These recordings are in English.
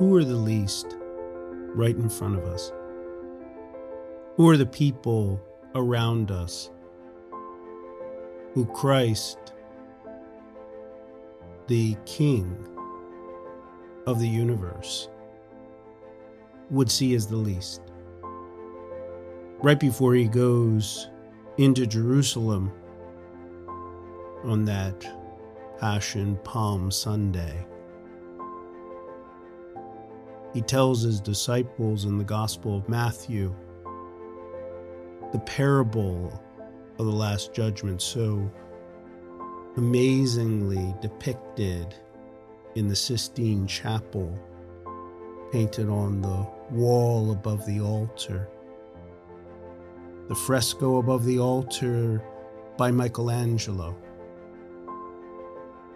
who are the least right in front of us? Who are the people around us who Christ, the King of the universe, would see as the least? Right before he goes into Jerusalem on that Passion Palm Sunday, he tells his disciples in the Gospel of Matthew the parable of the Last Judgment so amazingly depicted in the Sistine Chapel, painted on the wall above the altar. The fresco above the altar by Michelangelo.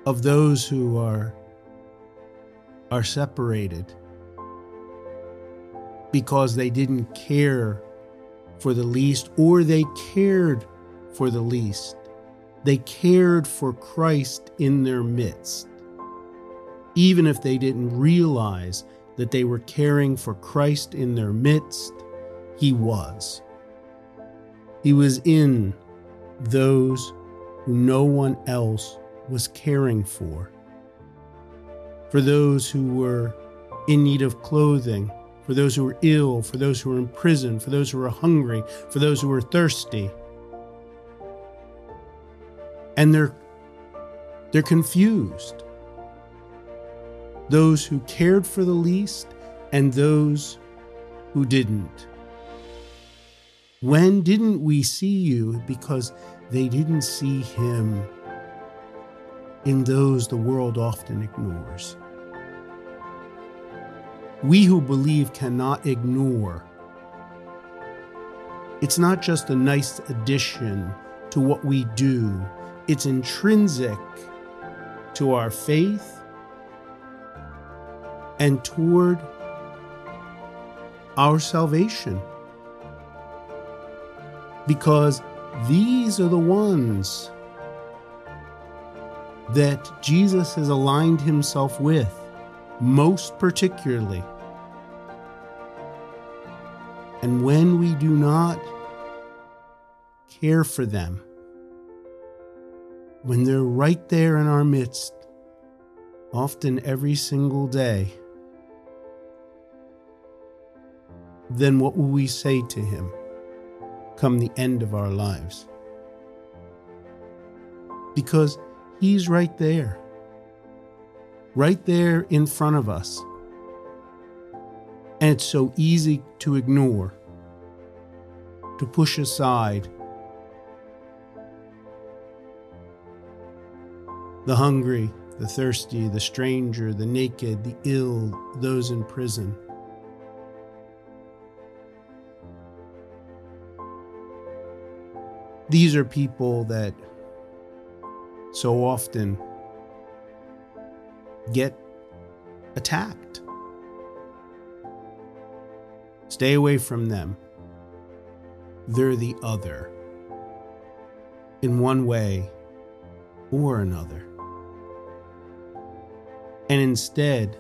Of those who are, are separated because they didn't care for the least or they cared for the least. They cared for Christ in their midst, even if they didn't realize that they were caring for Christ in their midst. He was. He was in those who no one else was caring for. For those who were in need of clothing, for those who are ill, for those who are in prison, for those who are hungry, for those who are thirsty. And they're they're confused. Those who cared for the least and those who didn't. When didn't we see you? Because they didn't see him in those the world often ignores we who believe cannot ignore. It's not just a nice addition to what we do, it's intrinsic to our faith and toward our salvation. Because these are the ones that Jesus has aligned himself with, most particularly. And when we do not care for them, when they're right there in our midst, often every single day, then what will we say to Him come the end of our lives? Because He's right there, right there in front of us and it's so easy to ignore, to push aside. The hungry, the thirsty, the stranger, the naked, the ill, those in prison. These are people that so often get attacked Stay away from them. They're the other. In one way or another. And instead,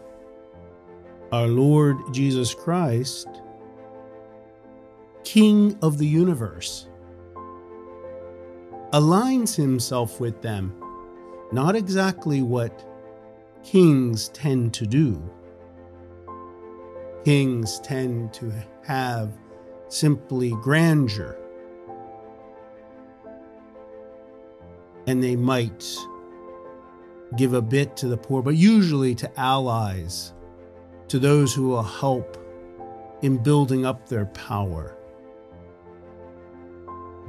our Lord Jesus Christ, King of the universe, aligns himself with them, not exactly what kings tend to do Kings tend to have simply grandeur. And they might give a bit to the poor, but usually to allies, to those who will help in building up their power.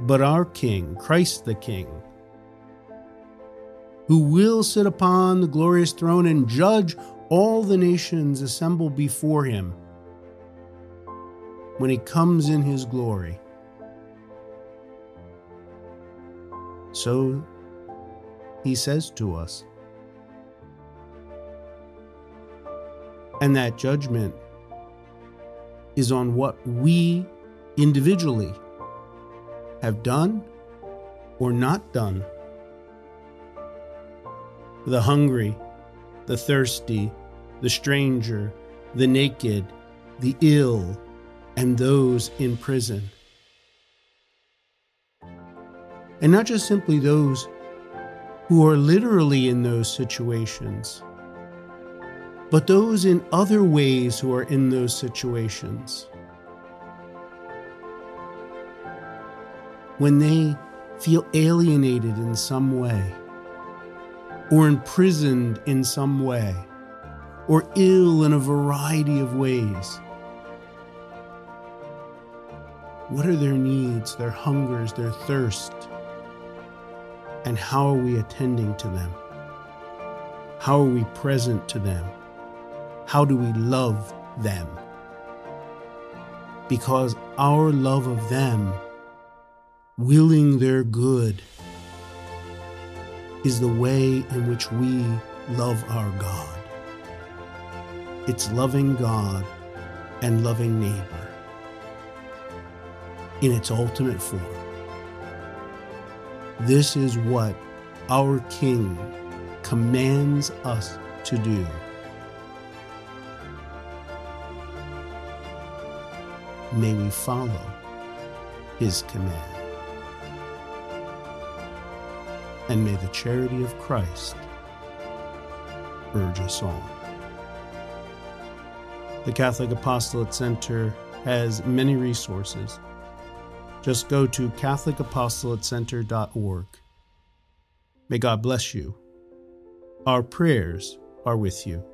But our King, Christ the King, who will sit upon the glorious throne and judge all the nations assembled before him when he comes in his glory. So he says to us. And that judgment is on what we individually have done or not done. The hungry, the thirsty, the stranger, the naked, the ill, and those in prison. And not just simply those who are literally in those situations, but those in other ways who are in those situations. When they feel alienated in some way, or imprisoned in some way, or ill in a variety of ways. What are their needs, their hungers, their thirst? And how are we attending to them? How are we present to them? How do we love them? Because our love of them, willing their good, is the way in which we love our God. It's loving God and loving neighbor in its ultimate form. This is what our King commands us to do. May we follow his command. And may the charity of Christ urge us on. The Catholic Apostolate Center has many resources. Just go to CatholicApostolatecenter.org. May God bless you. Our prayers are with you.